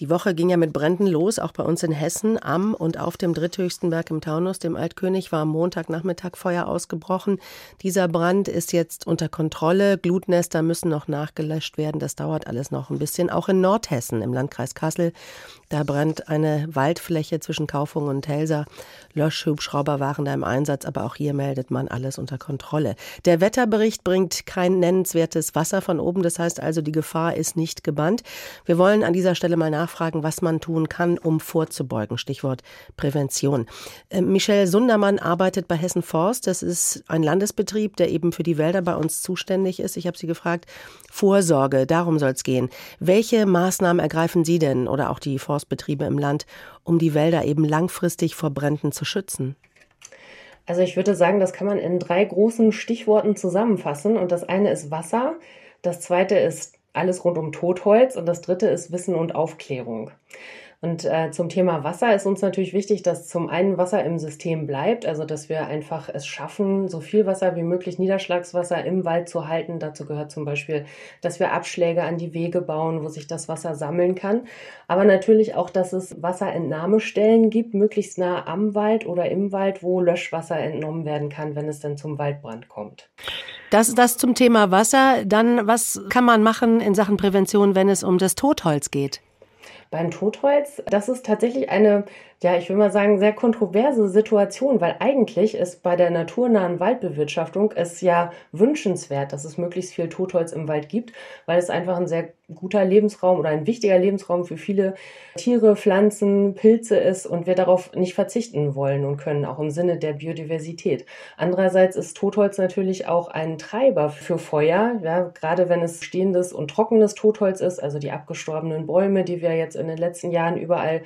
Die Woche ging ja mit Bränden los, auch bei uns in Hessen. Am und auf dem dritthöchsten Berg im Taunus, dem Altkönig, war am Montagnachmittag Feuer ausgebrochen. Dieser Brand ist jetzt unter Kontrolle. Glutnester müssen noch nachgelöscht werden. Das dauert alles noch ein bisschen. Auch in Nordhessen, im Landkreis Kassel, da brennt eine Waldfläche zwischen Kaufung und Telsa. Löschhubschrauber waren da im Einsatz, aber auch hier meldet man alles unter Kontrolle. Der Wetterbericht bringt kein nennenswertes Wasser von oben. Das heißt also, die Gefahr ist nicht gebannt. Wir wollen an dieser Stelle mal nachfragen, was man tun kann, um vorzubeugen. Stichwort Prävention. Äh, Michelle Sundermann arbeitet bei Hessen Forst. Das ist ein Landesbetrieb, der eben für die Wälder bei uns zuständig ist. Ich habe sie gefragt, Vorsorge, darum soll es gehen. Welche Maßnahmen ergreifen Sie denn oder auch die Forst Forstbetriebe im Land, um die Wälder eben langfristig vor Bränden zu schützen? Also ich würde sagen, das kann man in drei großen Stichworten zusammenfassen. Und das eine ist Wasser, das zweite ist alles rund um Totholz und das dritte ist Wissen und Aufklärung. Und äh, zum Thema Wasser ist uns natürlich wichtig, dass zum einen Wasser im System bleibt, also dass wir einfach es schaffen, so viel Wasser wie möglich, Niederschlagswasser im Wald zu halten. Dazu gehört zum Beispiel, dass wir Abschläge an die Wege bauen, wo sich das Wasser sammeln kann. Aber natürlich auch, dass es Wasserentnahmestellen gibt, möglichst nah am Wald oder im Wald, wo Löschwasser entnommen werden kann, wenn es dann zum Waldbrand kommt. Das, das zum Thema Wasser. Dann, was kann man machen in Sachen Prävention, wenn es um das Totholz geht? Beim Totholz, das ist tatsächlich eine, ja, ich will mal sagen, sehr kontroverse Situation, weil eigentlich ist bei der naturnahen Waldbewirtschaftung es ja wünschenswert, dass es möglichst viel Totholz im Wald gibt, weil es einfach ein sehr guter Lebensraum oder ein wichtiger Lebensraum für viele Tiere, Pflanzen, Pilze ist und wir darauf nicht verzichten wollen und können, auch im Sinne der Biodiversität. Andererseits ist Totholz natürlich auch ein Treiber für Feuer, ja, gerade wenn es stehendes und trockenes Totholz ist, also die abgestorbenen Bäume, die wir jetzt in den letzten Jahren überall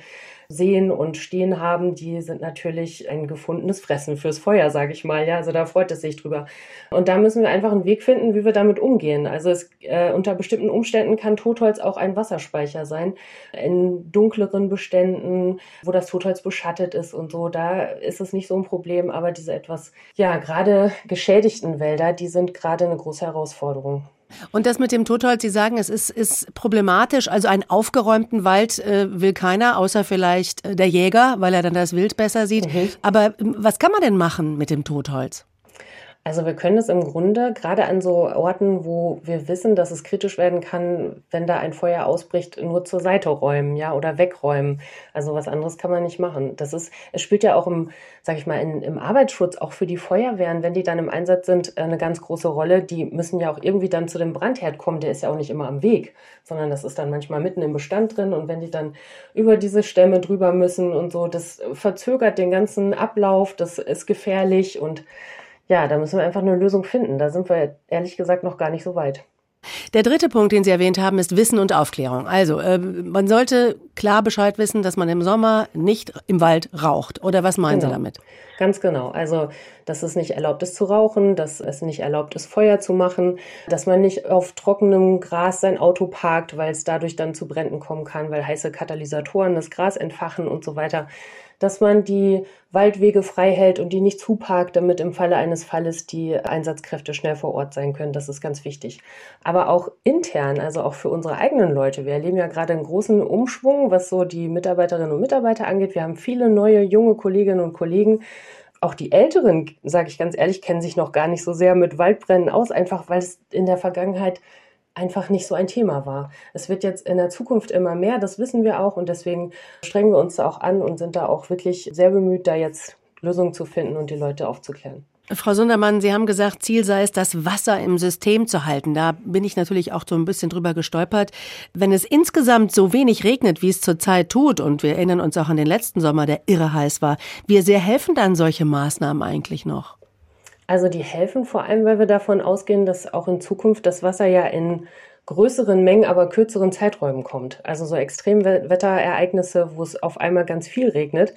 sehen und stehen haben, die sind natürlich ein gefundenes Fressen fürs Feuer, sage ich mal. Ja, also da freut es sich drüber. Und da müssen wir einfach einen Weg finden, wie wir damit umgehen. Also es, äh, unter bestimmten Umständen kann Totholz auch ein Wasserspeicher sein. In dunkleren Beständen, wo das Totholz beschattet ist und so, da ist es nicht so ein Problem. Aber diese etwas, ja, gerade geschädigten Wälder, die sind gerade eine große Herausforderung. Und das mit dem Totholz, Sie sagen, es ist, ist problematisch. Also einen aufgeräumten Wald äh, will keiner, außer vielleicht äh, der Jäger, weil er dann das Wild besser sieht. Mhm. Aber ähm, was kann man denn machen mit dem Totholz? Also wir können es im Grunde gerade an so Orten, wo wir wissen, dass es kritisch werden kann, wenn da ein Feuer ausbricht, nur zur Seite räumen, ja, oder wegräumen. Also was anderes kann man nicht machen. Das ist, es spielt ja auch im, sag ich mal, in, im Arbeitsschutz auch für die Feuerwehren, wenn die dann im Einsatz sind, eine ganz große Rolle. Die müssen ja auch irgendwie dann zu dem Brandherd kommen. Der ist ja auch nicht immer am Weg, sondern das ist dann manchmal mitten im Bestand drin. Und wenn die dann über diese Stämme drüber müssen und so, das verzögert den ganzen Ablauf. Das ist gefährlich und ja, da müssen wir einfach eine Lösung finden. Da sind wir ehrlich gesagt noch gar nicht so weit. Der dritte Punkt, den Sie erwähnt haben, ist Wissen und Aufklärung. Also, äh, man sollte klar Bescheid wissen, dass man im Sommer nicht im Wald raucht. Oder was meinen genau. Sie damit? Ganz genau. Also, dass es nicht erlaubt ist zu rauchen, dass es nicht erlaubt ist, Feuer zu machen, dass man nicht auf trockenem Gras sein Auto parkt, weil es dadurch dann zu Bränden kommen kann, weil heiße Katalysatoren das Gras entfachen und so weiter dass man die Waldwege frei hält und die nicht zuparkt, damit im Falle eines Falles die Einsatzkräfte schnell vor Ort sein können. Das ist ganz wichtig. Aber auch intern, also auch für unsere eigenen Leute. Wir erleben ja gerade einen großen Umschwung, was so die Mitarbeiterinnen und Mitarbeiter angeht. Wir haben viele neue junge Kolleginnen und Kollegen, auch die Älteren, sage ich ganz ehrlich, kennen sich noch gar nicht so sehr mit Waldbränden aus, einfach weil es in der Vergangenheit einfach nicht so ein Thema war. Es wird jetzt in der Zukunft immer mehr, das wissen wir auch und deswegen strengen wir uns da auch an und sind da auch wirklich sehr bemüht, da jetzt Lösungen zu finden und die Leute aufzuklären. Frau Sundermann, Sie haben gesagt, Ziel sei es, das Wasser im System zu halten. Da bin ich natürlich auch so ein bisschen drüber gestolpert. Wenn es insgesamt so wenig regnet, wie es zurzeit tut, und wir erinnern uns auch an den letzten Sommer, der irre heiß war, wie sehr helfen dann solche Maßnahmen eigentlich noch? Also die helfen vor allem, weil wir davon ausgehen, dass auch in Zukunft das Wasser ja in größeren Mengen, aber kürzeren Zeiträumen kommt. Also so Extremwetterereignisse, wo es auf einmal ganz viel regnet.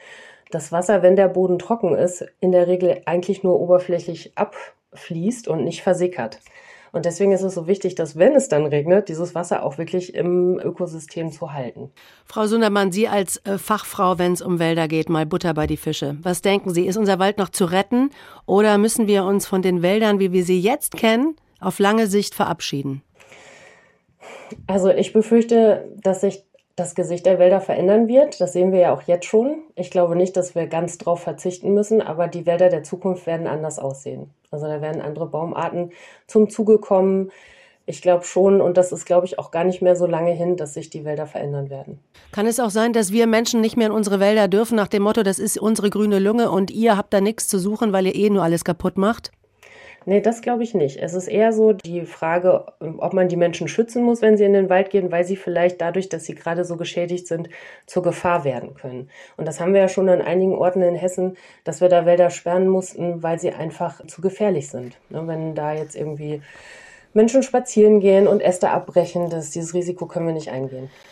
Das Wasser, wenn der Boden trocken ist, in der Regel eigentlich nur oberflächlich abfließt und nicht versickert. Und deswegen ist es so wichtig, dass wenn es dann regnet, dieses Wasser auch wirklich im Ökosystem zu halten. Frau Sundermann, Sie als äh, Fachfrau, wenn es um Wälder geht, mal Butter bei die Fische. Was denken Sie, ist unser Wald noch zu retten oder müssen wir uns von den Wäldern, wie wir sie jetzt kennen, auf lange Sicht verabschieden? Also ich befürchte, dass sich das Gesicht der Wälder verändern wird. Das sehen wir ja auch jetzt schon. Ich glaube nicht, dass wir ganz drauf verzichten müssen, aber die Wälder der Zukunft werden anders aussehen. Also da werden andere Baumarten zum Zuge kommen. Ich glaube schon, und das ist, glaube ich, auch gar nicht mehr so lange hin, dass sich die Wälder verändern werden. Kann es auch sein, dass wir Menschen nicht mehr in unsere Wälder dürfen, nach dem Motto, das ist unsere grüne Lunge und ihr habt da nichts zu suchen, weil ihr eh nur alles kaputt macht? Nee, das glaube ich nicht. Es ist eher so die Frage, ob man die Menschen schützen muss, wenn sie in den Wald gehen, weil sie vielleicht dadurch, dass sie gerade so geschädigt sind, zur Gefahr werden können. Und das haben wir ja schon an einigen Orten in Hessen, dass wir da Wälder sperren mussten, weil sie einfach zu gefährlich sind. Ne, wenn da jetzt irgendwie Menschen spazieren gehen und Äste abbrechen, das, dieses Risiko können wir nicht eingehen.